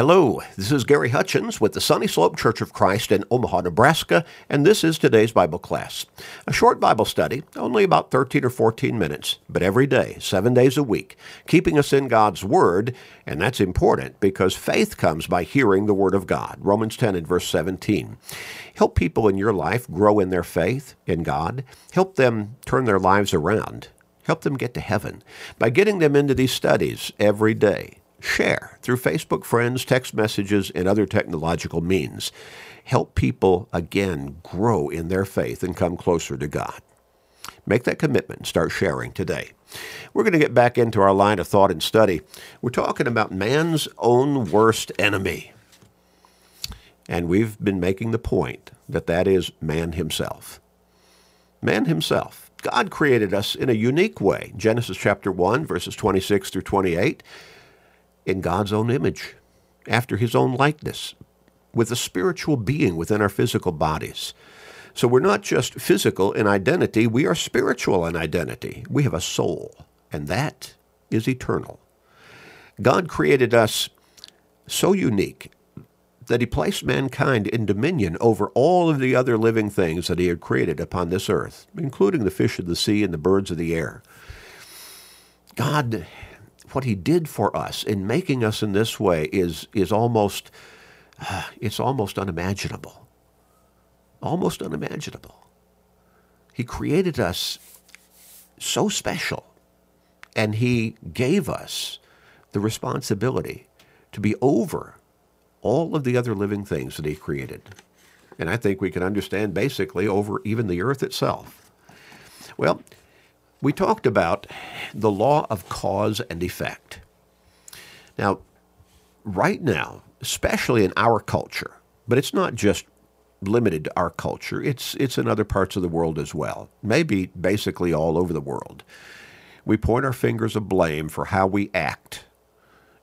Hello, this is Gary Hutchins with the Sunny Slope Church of Christ in Omaha, Nebraska, and this is today's Bible class. A short Bible study, only about 13 or 14 minutes, but every day, seven days a week, keeping us in God's Word, and that's important because faith comes by hearing the Word of God. Romans 10 and verse 17. Help people in your life grow in their faith in God. Help them turn their lives around. Help them get to heaven by getting them into these studies every day share through Facebook friends, text messages, and other technological means. Help people again grow in their faith and come closer to God. Make that commitment and start sharing today. We're going to get back into our line of thought and study. We're talking about man's own worst enemy. And we've been making the point that that is man himself. Man himself. God created us in a unique way. Genesis chapter 1, verses 26 through 28 in God's own image, after his own likeness, with a spiritual being within our physical bodies. So we're not just physical in identity, we are spiritual in identity. We have a soul, and that is eternal. God created us so unique that he placed mankind in dominion over all of the other living things that he had created upon this earth, including the fish of the sea and the birds of the air. God what he did for us in making us in this way is is almost uh, it's almost unimaginable. Almost unimaginable. He created us so special and he gave us the responsibility to be over all of the other living things that he created. And I think we can understand basically over even the earth itself. Well, we talked about the law of cause and effect. Now, right now, especially in our culture, but it's not just limited to our culture, it's, it's in other parts of the world as well, maybe basically all over the world. We point our fingers of blame for how we act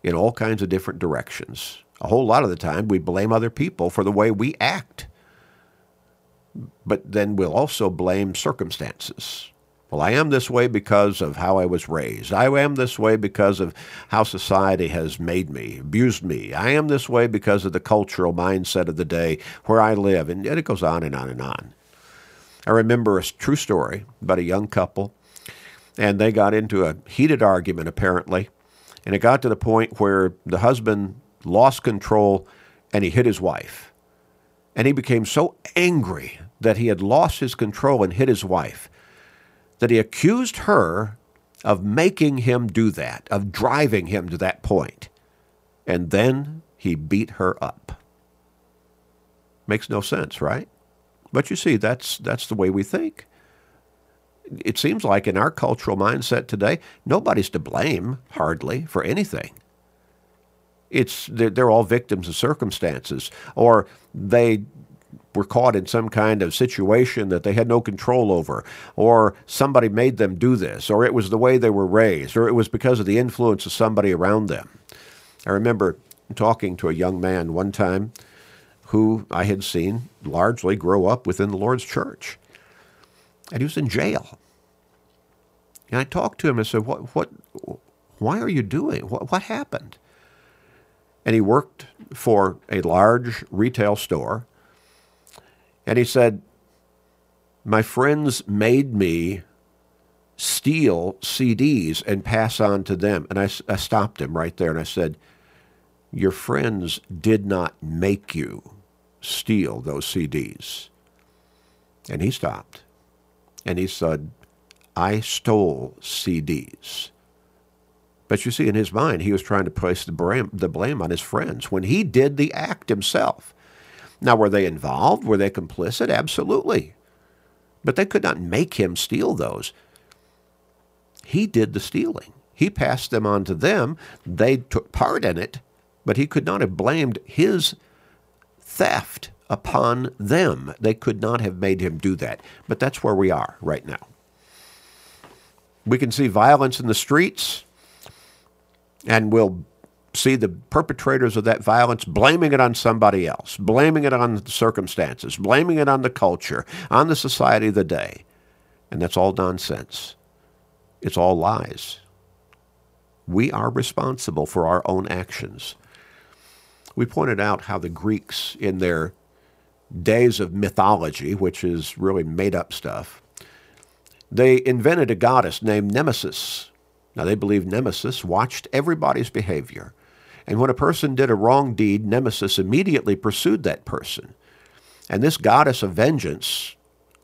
in all kinds of different directions. A whole lot of the time, we blame other people for the way we act. But then we'll also blame circumstances well, I am this way because of how I was raised. I am this way because of how society has made me, abused me. I am this way because of the cultural mindset of the day where I live. And it goes on and on and on. I remember a true story about a young couple, and they got into a heated argument, apparently. And it got to the point where the husband lost control and he hit his wife. And he became so angry that he had lost his control and hit his wife that he accused her of making him do that, of driving him to that point. And then he beat her up. Makes no sense, right? But you see, that's, that's the way we think. It seems like in our cultural mindset today, nobody's to blame, hardly, for anything. It's, they're, all victims of circumstances, or they were caught in some kind of situation that they had no control over, or somebody made them do this, or it was the way they were raised, or it was because of the influence of somebody around them. I remember talking to a young man one time who I had seen largely grow up within the Lord's church. And he was in jail. And I talked to him and said, What what why are you doing? What what happened? And he worked for a large retail store and he said, My friends made me steal CDs and pass on to them. And I, I stopped him right there and I said, Your friends did not make you steal those CDs. And he stopped. And he said, I stole CDs. But you see, in his mind, he was trying to place the blame, the blame on his friends when he did the act himself. Now, were they involved? Were they complicit? Absolutely. But they could not make him steal those. He did the stealing. He passed them on to them. They took part in it, but he could not have blamed his theft upon them. They could not have made him do that. But that's where we are right now. We can see violence in the streets, and we'll see the perpetrators of that violence blaming it on somebody else, blaming it on the circumstances, blaming it on the culture, on the society of the day. And that's all nonsense. It's all lies. We are responsible for our own actions. We pointed out how the Greeks, in their days of mythology, which is really made up stuff, they invented a goddess named Nemesis. Now, they believed Nemesis watched everybody's behavior. And when a person did a wrong deed, Nemesis immediately pursued that person. And this goddess of vengeance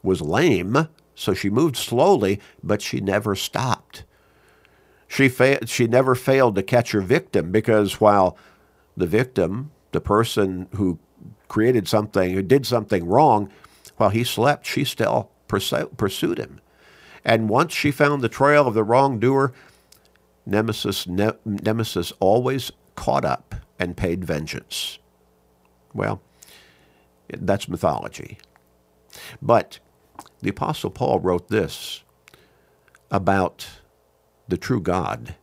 was lame, so she moved slowly, but she never stopped. She, fa- she never failed to catch her victim because while the victim, the person who created something, who did something wrong, while he slept, she still pursu- pursued him. And once she found the trail of the wrongdoer, Nemesis, ne- Nemesis always caught up and paid vengeance. Well, that's mythology. But the Apostle Paul wrote this about the true God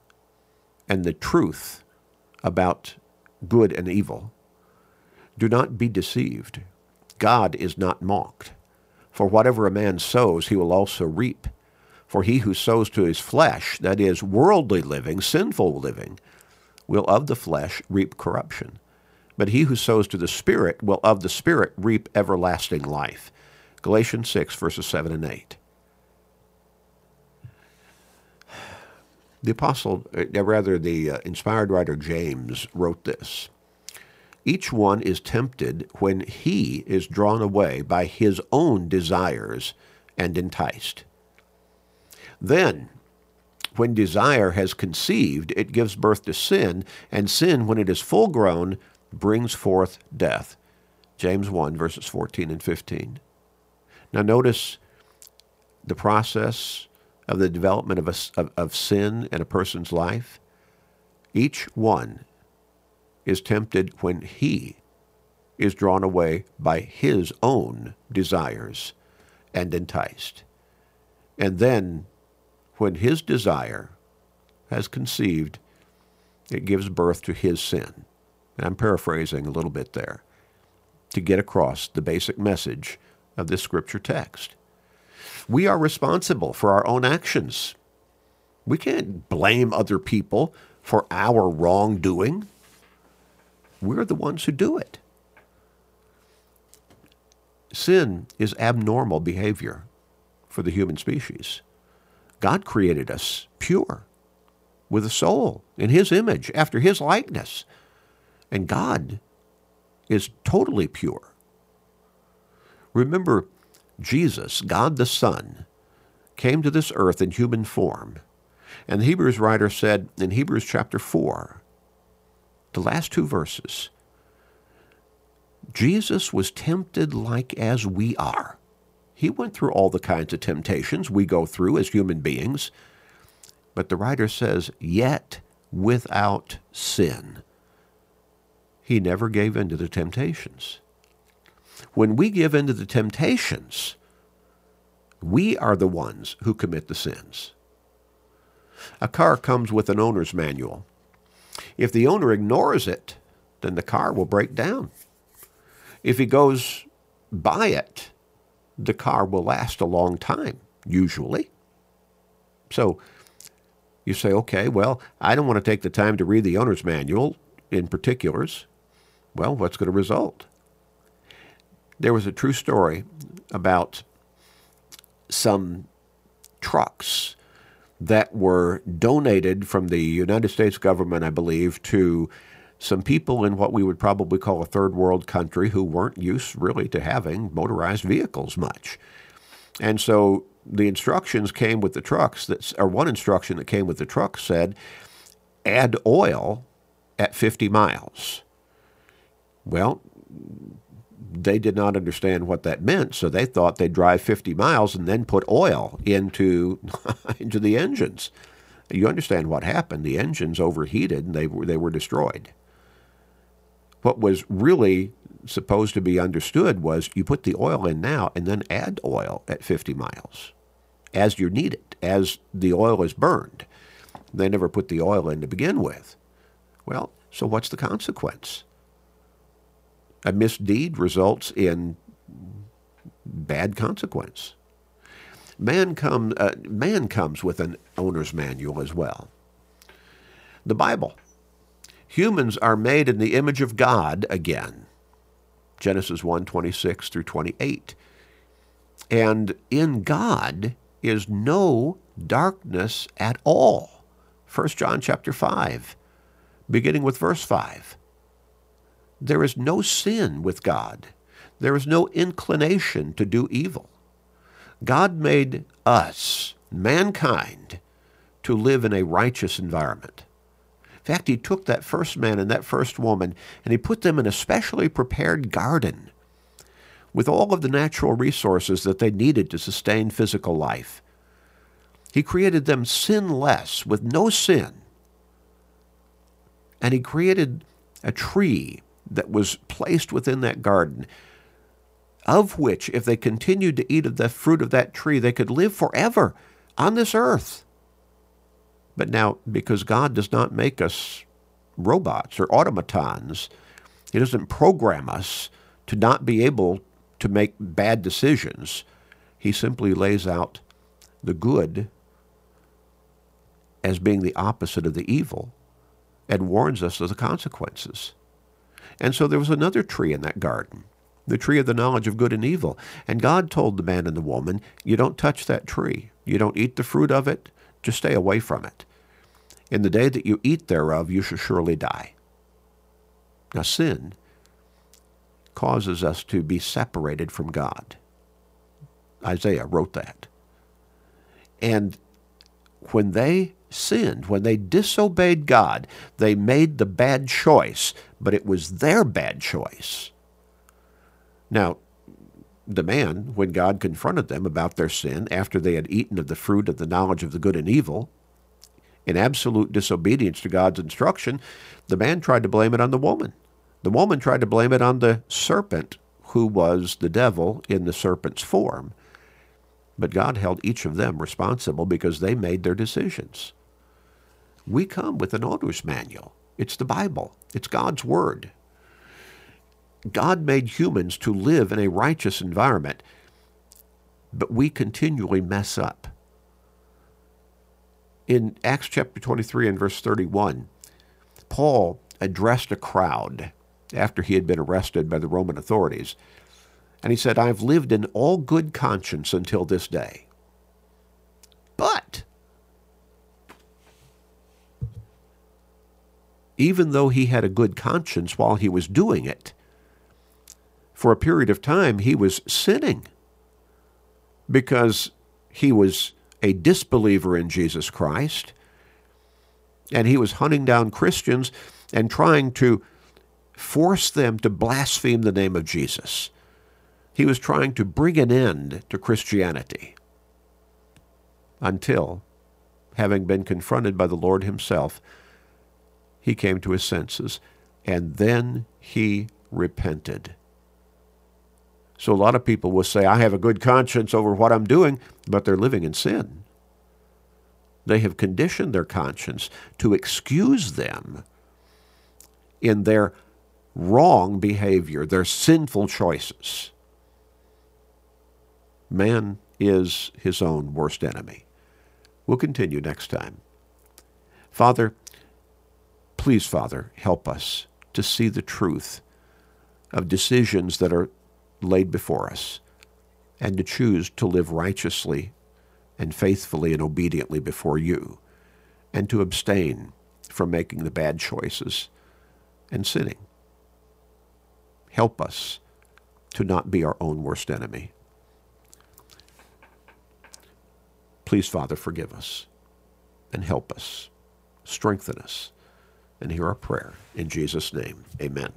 and the truth about good and evil. Do not be deceived. God is not mocked. For whatever a man sows, he will also reap. For he who sows to his flesh, that is, worldly living, sinful living, will of the flesh reap corruption. But he who sows to the Spirit will of the Spirit reap everlasting life. Galatians 6, verses 7 and 8. The apostle, uh, rather, the uh, inspired writer James wrote this Each one is tempted when he is drawn away by his own desires and enticed. Then, when desire has conceived, it gives birth to sin, and sin, when it is full grown, brings forth death. James 1, verses 14 and 15. Now, notice the process of the development of, a, of, of sin in a person's life. Each one is tempted when he is drawn away by his own desires and enticed. And then when his desire has conceived, it gives birth to his sin. And I'm paraphrasing a little bit there to get across the basic message of this scripture text. We are responsible for our own actions. We can't blame other people for our wrongdoing. We're the ones who do it. Sin is abnormal behavior for the human species. God created us pure, with a soul, in His image, after His likeness. And God is totally pure. Remember, Jesus, God the Son, came to this earth in human form. And the Hebrews writer said in Hebrews chapter 4, the last two verses, Jesus was tempted like as we are. He went through all the kinds of temptations we go through as human beings. But the writer says, yet without sin. He never gave in to the temptations. When we give in to the temptations, we are the ones who commit the sins. A car comes with an owner's manual. If the owner ignores it, then the car will break down. If he goes by it, the car will last a long time, usually. So you say, okay, well, I don't want to take the time to read the owner's manual in particulars. Well, what's going to result? There was a true story about some trucks that were donated from the United States government, I believe, to some people in what we would probably call a third world country who weren't used really to having motorized vehicles much. And so the instructions came with the trucks that or one instruction that came with the truck said add oil at 50 miles. Well, they did not understand what that meant, so they thought they'd drive 50 miles and then put oil into into the engines. You understand what happened? The engines overheated and they were they were destroyed what was really supposed to be understood was you put the oil in now and then add oil at 50 miles as you need it, as the oil is burned. They never put the oil in to begin with. Well, so what's the consequence? A misdeed results in bad consequence. Man, come, uh, man comes with an owner's manual as well. The Bible Humans are made in the image of God again. Genesis 1 26 through 28. And in God is no darkness at all. 1 John chapter 5, beginning with verse 5. There is no sin with God. There is no inclination to do evil. God made us, mankind, to live in a righteous environment. In fact, he took that first man and that first woman and he put them in a specially prepared garden with all of the natural resources that they needed to sustain physical life. He created them sinless, with no sin. And he created a tree that was placed within that garden, of which, if they continued to eat of the fruit of that tree, they could live forever on this earth. But now, because God does not make us robots or automatons, He doesn't program us to not be able to make bad decisions. He simply lays out the good as being the opposite of the evil and warns us of the consequences. And so there was another tree in that garden, the tree of the knowledge of good and evil. And God told the man and the woman, You don't touch that tree. You don't eat the fruit of it. Just stay away from it. In the day that you eat thereof, you shall surely die. Now, sin causes us to be separated from God. Isaiah wrote that. And when they sinned, when they disobeyed God, they made the bad choice, but it was their bad choice. Now, the man, when God confronted them about their sin after they had eaten of the fruit of the knowledge of the good and evil, in absolute disobedience to God's instruction, the man tried to blame it on the woman. The woman tried to blame it on the serpent, who was the devil in the serpent's form. But God held each of them responsible because they made their decisions. We come with an owner's manual. It's the Bible. It's God's Word. God made humans to live in a righteous environment, but we continually mess up. In Acts chapter 23 and verse 31, Paul addressed a crowd after he had been arrested by the Roman authorities. And he said, I've lived in all good conscience until this day. But even though he had a good conscience while he was doing it, for a period of time he was sinning because he was a disbeliever in Jesus Christ and he was hunting down Christians and trying to force them to blaspheme the name of Jesus. He was trying to bring an end to Christianity until, having been confronted by the Lord himself, he came to his senses and then he repented. So a lot of people will say, I have a good conscience over what I'm doing, but they're living in sin. They have conditioned their conscience to excuse them in their wrong behavior, their sinful choices. Man is his own worst enemy. We'll continue next time. Father, please, Father, help us to see the truth of decisions that are laid before us and to choose to live righteously and faithfully and obediently before you and to abstain from making the bad choices and sinning. Help us to not be our own worst enemy. Please, Father, forgive us and help us, strengthen us, and hear our prayer. In Jesus' name, amen.